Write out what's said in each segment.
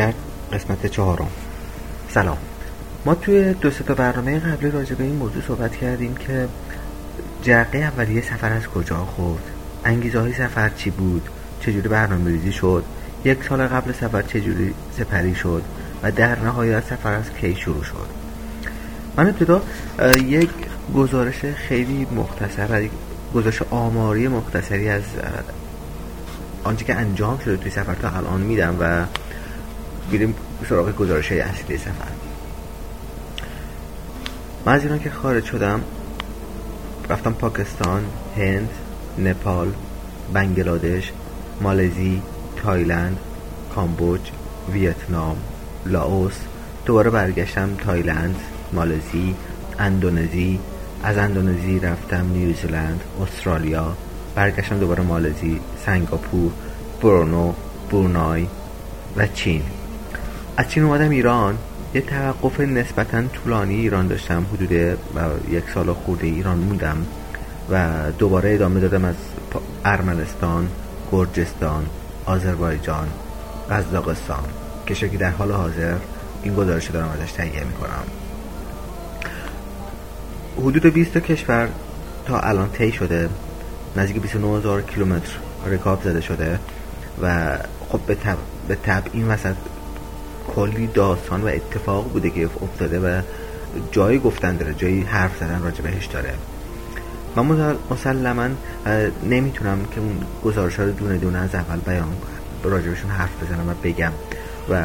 جهانگرد قسمت چهارم. سلام. ما توی دو تا برنامه قبلی راجع به این موضوع صحبت کردیم که جرقه اولیه سفر از کجا خورد؟ انگیزه های سفر چی بود؟ چجوری برنامه ریزی شد؟ یک سال قبل سفر چجوری سپری شد؟ و در نهایت سفر از کی شروع شد؟ من ابتدا یک گزارش خیلی مختصر گزارش آماری مختصری از آنچه که انجام شده توی سفر تا الان میدم و بریم سراغ گزارش اصلی سفر. من از ایران که خارج شدم رفتم پاکستان هند نپال بنگلادش مالزی تایلند کامبوج ویتنام لاوس دوباره برگشتم تایلند مالزی اندونزی از اندونزی رفتم نیوزلند استرالیا برگشتم دوباره مالزی سنگاپور برونو برونای و چین. از چین اومدم ایران. یه توقف نسبتا طولانی ایران داشتم. حدود یک سال خورده ایران موندم و دوباره ادامه دادم از ارمنستان گرجستان آذربایجان قزاقستان. کشور که در حال حاضر این گزارش دارم ازش تهیه می‌کنم. حدود 20 کشور تا الان طی شده. نزدیک 29 هزار کیلومتر رکاب زده شده و خب به طب, به طب این وسط کلی داستان و اتفاق بوده که افتاده و جایی گفتن داره جایی حرف زدن راجع بهش داره. من مسلما نمی‌تونم که اون گزارش ها رو دونه دونه از اول بیان راجبشون حرف بزنم و بگم. و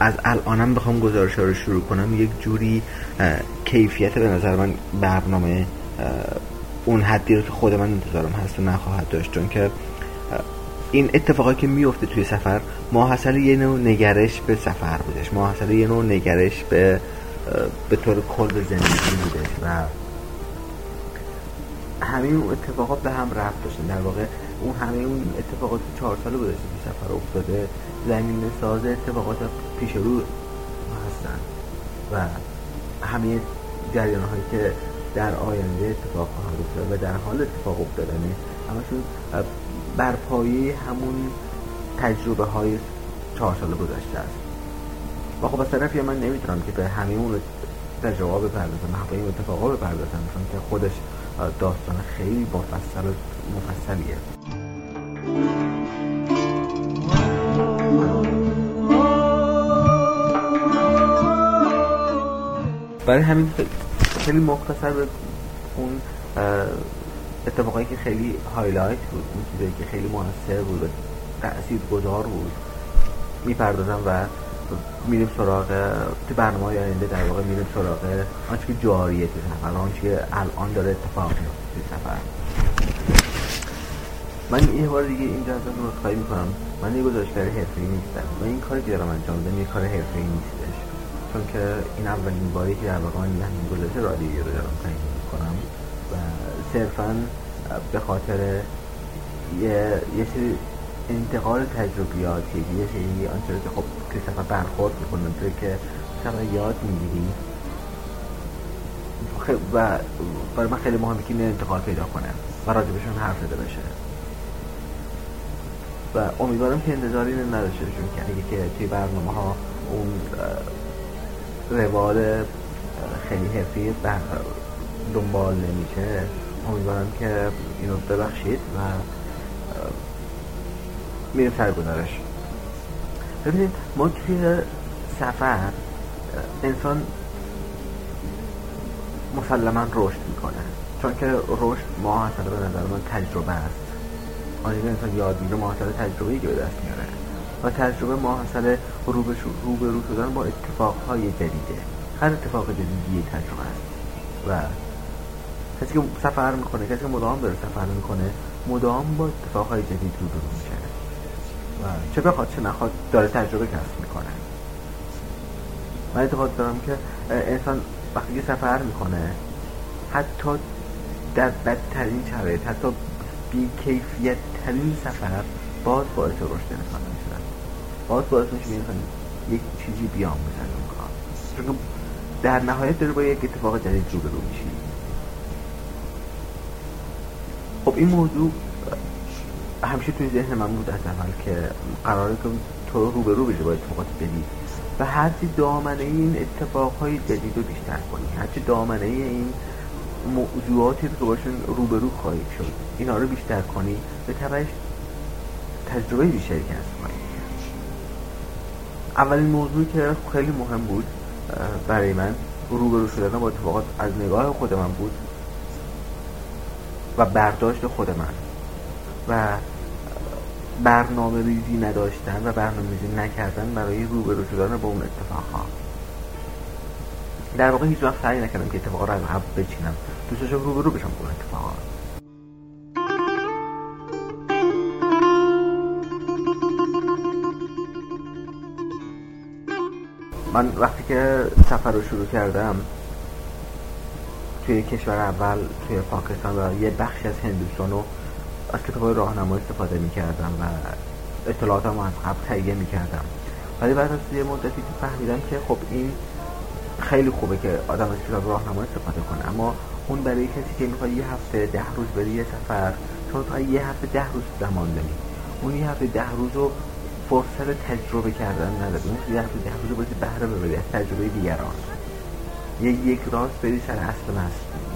از الانم بخوام گزارش ها رو شروع کنم یک جوری کیفیت به نظر من برنامه اون حدی رو که خود من انتظارم هست و نخواهد داشت. چون که این اتفاقی که میفته توی سفر ماحصل یه نوع نگرش به سفر بودش. ماحصل یه نوع نگرش به به طور کل به زندگی بودش و همین اون اتفاقات به هم رفت داشتن. در واقع اون همه اون اتفاقات چهار ساله بودش که سفر افتاده زمین ساز اتفاقات پیش رو هستن و همه جریان هایی که در آینده اتفاق خواهد افتاد و در حال اتفاق افتادنه. همشون بر پایه همون تجربه های چهار سال گذشته است. و خب از طرفی من نمی‌تونم که به همه اون تجربه بپردازم به این اتفاقا بپردازم چون که خودش داستان خیلی مفصل و مفصلیه. برای همین خیلی مختصر به اون اتفاقایی که خیلی هایلایت بود اون چیزایی که خیلی موثر بود و گذار بود می‌پردازم و میریم سراغ تو برنامه های آینده در واقع میریم سراغ آنچه که جاریه تو سفر آنچه که الان داره اتفاق میفته تو سفر. من یه بار دیگه اینجا ازتون عذرخواهی می‌کنم. من یه گزارشگر حرفه‌ای نیستم و این کاری که دارم انجام میدم یه کار حرفه‌ای نیستش. چون که این اولین باری که در واقع من همین گزارش رادیویی رو دارم تهیه می‌کنم. صرفا به خاطر یه, یه سری انتقال تجربیاتی یه سری آنچه که خب که سفر برخورد می‌کنم توی که سفر یاد می‌گیری. و برای من خیلی مهمه که این انتقال پیدا کنه و راجبشون حرف زده بشه. و امیدوارم که انتظاری نداشته باشیم که اگه که توی برنامه ها اون روال خیلی حرفی دنبال نمیشه. امیدوارم که اینو ببخشید و میریم سر گزارش. ببینید ما توی سفر انسان مسلما رشد می‌کنه. چون که رشد ما به نظر من تجربه است. آنجا انسان یاد می‌گیره ما تجربه که به دست میاره؟ و تجربه ما حاصل رو به رو شدن با اتفاقهای جدیده. هر اتفاق جدیدی تجربه است. و کسی که سفر می‌کنه کسی که مدام داره سفر می‌کنه مدام با اتفاقهای جدید روبرو میشه. و چه بخواد چه نخواد داره تجربه کسب می‌کنه. من اعتقاد دارم که انسان وقتی که سفر می‌کنه حتی در بدترین شرایط حتی بی کیفیت ترین سفر باز باعث رشد انسان میشه. باز باعث میشه یک چیزی بیام بزنه اون کار. در نهایت داره با یک اتفاق جدید روبرو میشی خب این موضوع همیشه توی ذهن من بود از اول که قراره که تو رو به رو بشه با اتفاقات جدید. و هرچی دامنه این اتفاقهای جدید رو بیشتر کنی. هرچی دامنه این موضوعاتی که باشون روبرو خواهی شد اینا رو بیشتر کنی به تبعش تجربه بیشتری کسب کنی. اولین موضوعی که خیلی مهم بود برای من روبرو شدن با اتفاقات از نگاه خود من بود و برداشت خود من. و برنامه ریزی نداشتن و برنامه ریزی نکردن برای روبرو شدن با اون اتفاقها. در واقع هیچ وقت سعی نکردم که اتفاقا رو قبل بچینم. دوست داشتم روبرو بشم با اون اتفاقا من وقتی که سفر رو شروع کردم توی کشور اول توی پاکستان و یه بخشی از هندوستان رو از کتاب راهنما استفاده می‌کردم و اطلاعاتم رو از قبل تهیه می‌کردم. ولی بعد از یه مدتی که فهمیدم که خب این خیلی خوبه که آدم از کتاب راهنما استفاده کنه. اما اون برای کسی که می‌خواد یه هفته ده روز بری یه سفر چون تو یه هفته ده روز زمان داری اون یه هفته ده روز رو فرصت تجربه کردن نداره. اون یه هفته ده روز رو باید بهره ببری از تجربه دیگران. یه یک راست بری سر اصل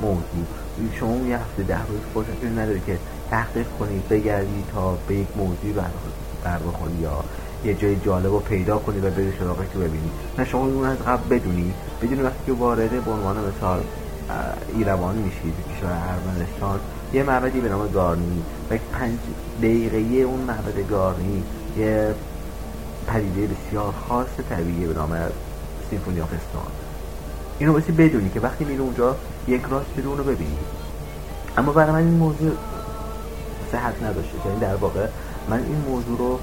موضوع. شما اون یه هفته ده روز فرصتی نداری که تحقیق کنی بگردی تا به یک موضوعی بر بخوری یا یه جای جالب رو پیدا کنی و بری سراغش رو ببینی. نه شما اون از قبل بدونی. بدونی وقتی که وارد به عنوان مثال ایروان میشید کشور ارمنستان یه معبدی به نام گارنی. و پنج دقیقه اون معبد گارنی یه پدیده بسیار خاص طبیعی به نام سیمفونی آفستان اینو باسی بدونی که وقتی میری اونجا یک راست بری اونو ببینی. اما برای من این موضوع صحت نداشته. یعنی در واقع من این موضوع رو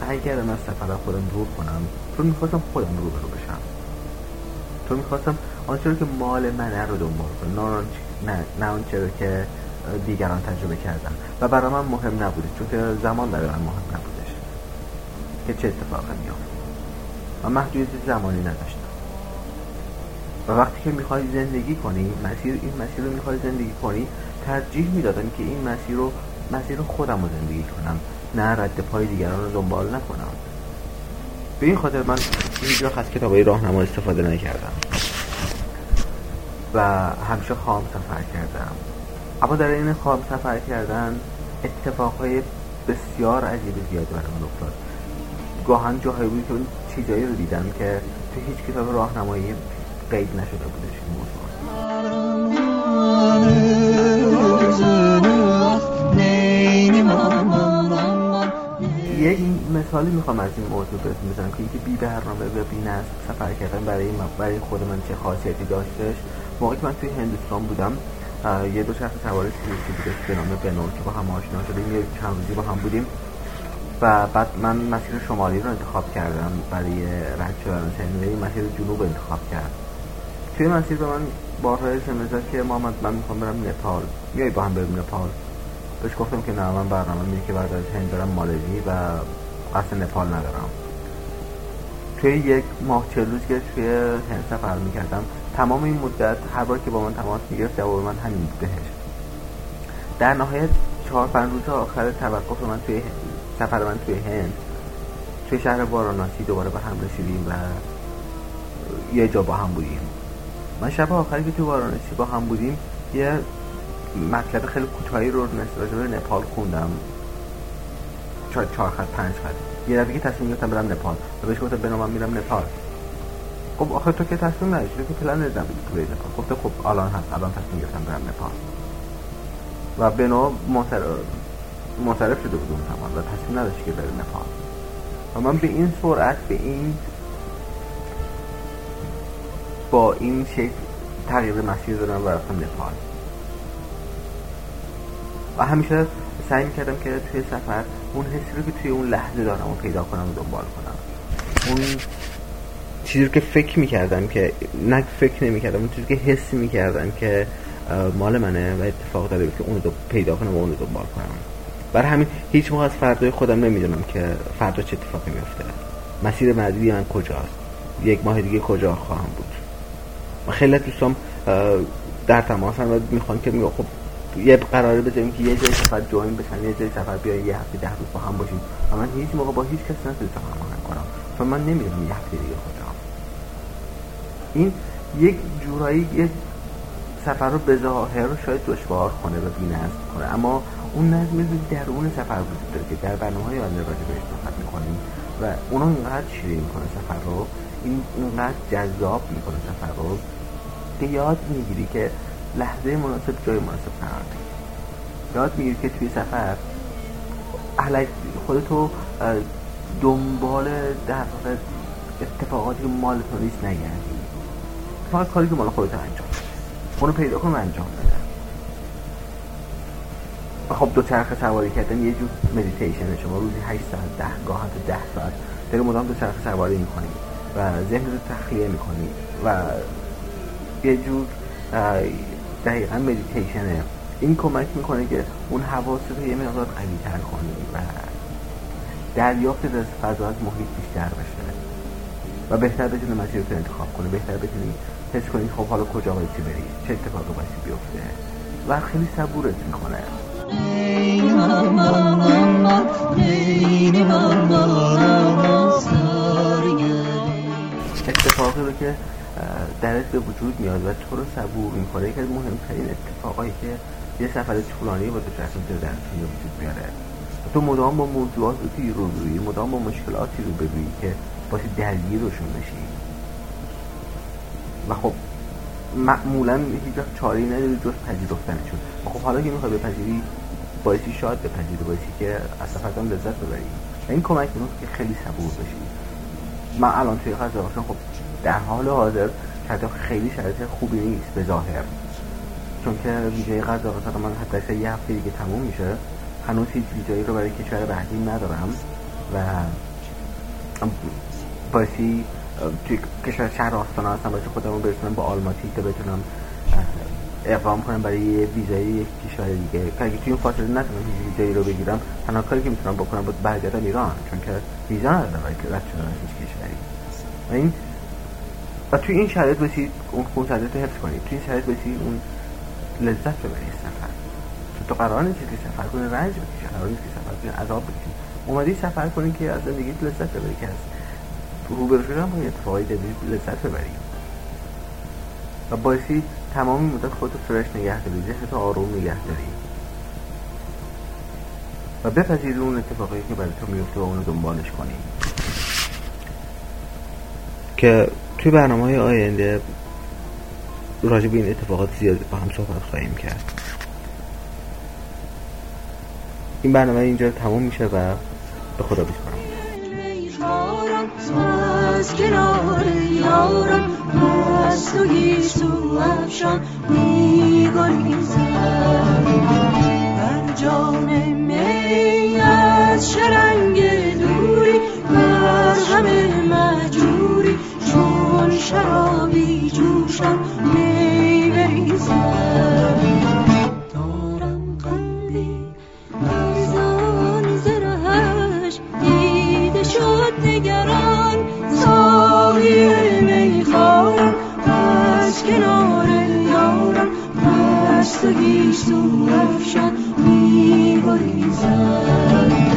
سعی کردم از سفر خودم دور کنم. چون می‌خواستم خودم رو برو بشم. چون می‌خواستم آنچه رو که مال منه رو دنبال کنم نه, آنچه رو که دیگران تجربه کردن. و برای من مهم نبوده چون که زمان برای من مهم نبودش. که چه اتفاقی میافت. و محدودیت زمانی نداشتم. و وقتی که می‌خوای زندگی کنی مسیر این مسیر رو می‌خوای زندگی کنی ترجیح می‌دادم که این مسیر رو مسیر خودم رو زندگی کنم نه رد پای دیگران رو دنبال نکنم. به این خاطر من هیچ از کتابای راهنما استفاده نکردم. و همیشه خام سفر کردم. اما در این خام سفر کردن اتفاقهای بسیار عجیب زیادی برای من افتاد گاهن جاهایی بود که چیزایی رو دیدم که تو هیچ کتاب راهنمایی قید نشده بودش این موضوع. یک مثالی می‌خوام از این موضوع بهتون بزنم که اینکه بی برنامه و بی نصب سفر کردن برای برای خود من چه خاصیتی داشتش. موقعی که من توی هندوستان بودم یه دو شخص سوار سیروسی بودش به نام بنور که با هم آشنا شدیم. یه چند روزی با هم بودیم. و بعد من مسیر شمالی رو انتخاب کردم برای رد شدن مسیر جنوب انتخاب کرد توی مسیر به من بارها اسمس که محمد من می‌خوام برم نپال. میای با هم بریم نپال. بهش گفتم که نه من برنامه میگه که بعد از هند برم مالزی و قصد نپال ندارم. توی یک ماه چه روز که توی هند سفر می‌کردم تمام این مدت هر بار که با من تماس می‌گرفت جواب من همین بهش. در نهایت چهار پنج روز آخر توقف من توی سفر من توی هند توی شهر واراناسی دوباره به هم رسیدیم و یه جا با هم بودیم. من شب آخری که تو وارانسی با هم بودیم یه مطلب خیلی کوتاهی رو راجع به نپال خوندم. چهار چهار خط پنج خط. یه دفعه که تصمیم گرفتم برم نپال. و بهش گفتم بنام میرم نپال. خب آخه تو که تصمیم نداشتی که پلن نمیدم تو نپال. گفته خب الان هست. الان تصمیم گرفتم برم نپال. و بنو منصرف شده بود اون زمان و تصمیم نداشت که بره نپال. و من به این سرعت به این با این شکل تغییر مسیر دادم و رفتم نپال و همیشه سعی می‌کردم که توی سفر اون حسی رو که توی اون لحظه دارم و پیدا کنم و دنبال کنم. اون چیزی رو که فکر می‌کردم که نه فکر نمی‌کردم اون چیزی که حس می‌کردم که مال منه و اتفاق داره که اون رو پیدا کنم و اون رو دنبال کنم. برای همین هیچ موقع از فردای خودم نمی‌دونم که فردا چه اتفاقی میفته مسیر بعدی من کجاست. یک ماه دیگه کجا خواهم بود. خیلی دوستان در تماس هم می‌خوان که میگه خب یه قراره بذاریم که یه جای سفر جوین بشن یه جای سفر بیاین یه هفته ده روز با هم باشیم. و من هیچ موقع با هیچ کس نتونستم هماهنگ کنم. چون من نمی‌دونم یه هفته دیگه خودم. این یک جورایی یه سفر رو به ظاهر شاید دشوار کنه و بی‌نظم کنه. اما اون نظم درون سفر وجود داره که در برنامه های آینده راجع بهش صحبت می‌کنیم و اونو اینقدر شیرین می‌کنه سفر رو این اینقدر جذاب می‌کنه سفر رو که یاد می‌گیری که لحظه مناسب جای مناسب قرار یاد می‌گیری که توی سفر خودتو دنبال در واقع اتفاقاتی که مال تو نیست نگردی فقط کاری که مال خودت انجام اونو پیدا کن و انجام بده. خب دوچرخه سواری کردن یه جور مدیتیشن شما. روزی 8 ساعت گاه حتی 10 ساعت. داری مدام دوچرخه سواری می‌کنی و ذهن رو تخلیه می‌کنی و یه جور دقیقا مدیتیشنه این کمک می‌کنه که اون حواست رو یه مقدار قوی تر کنی و دریافت از فضا از محیط بیشتر بشه. و بهتر بتونی مسیر رو انتخاب کنی بهتر بتونی حس کنی خب حالا کجا باید بری چه اتفاقی باید بیفته. و خیلی صبورت می‌کنه. اتفاقی رو که درت به وجود میاد و تو رو صبور می‌کنه. یکی از مهمترین اتفاقایی که یه سفر طولانی با تو چشم در به وجود میاره. تو مدام با موضوعاتی روبرویی مدام با مشکلاتی رو ببینی که باشی درگیرشون بشی. و خب معمولا هیچ وقت چاری نداری جز پذیرفتنشون. و خب حالا که می‌خوای بپذیری باعثی شاد بپذیری باعثی که از سفرتان لذت ببری. و این کمک می‌کنه که خیلی صبور بشی. من الان توی قضاوتشون خب در حال حاضر شاید خیلی شرایط خوبی نیست به ظاهر. چون که ویژه قضاوت من حتی یه هفته دیگه تموم میشه. هنوز هیچ ویژه‌ای رو برای کشور بعدی ندارم. و باسی توی کشور شهر آستانه هستم باشه خودم رو برسونم با آلماتی که بتونم اقوام کنم برای یه ویزای یک کشور دیگه. که اگه توی این فاصله نتونم ویزایی رو بگیرم تنها کاری که می‌تونم بکنم بود برگردم ایران. چون که ویزا ندارم برای رد شدن هیچ کشوری. و این و توی این شرایط باشید اون خونسردیت رو حفظ کنید توی این شرایط باشید اون لذت ببرید سفر. تو قرار نیست که سفر کنی رنج بکشی. قرار نیست که سفر کنی عذاب بکشی. اومدی سفر کنی که از زندگی لذت ببری که از روبرو شدن با اتفاقی لذت ببری. و باعثی تمام مدت خودتو فرش نگه داری ذهنتو آروم نگه داری. و بپذیری اون اتفاقی که برای تو میفته و اونو دنبالش کنی. که توی برنامه های آینده راجع به این اتفاقات زیادی با هم صحبت خواهیم کرد. این برنامه اینجا تموم میشه و به خدا بسپارم از گیسو افشان میگریزد دارم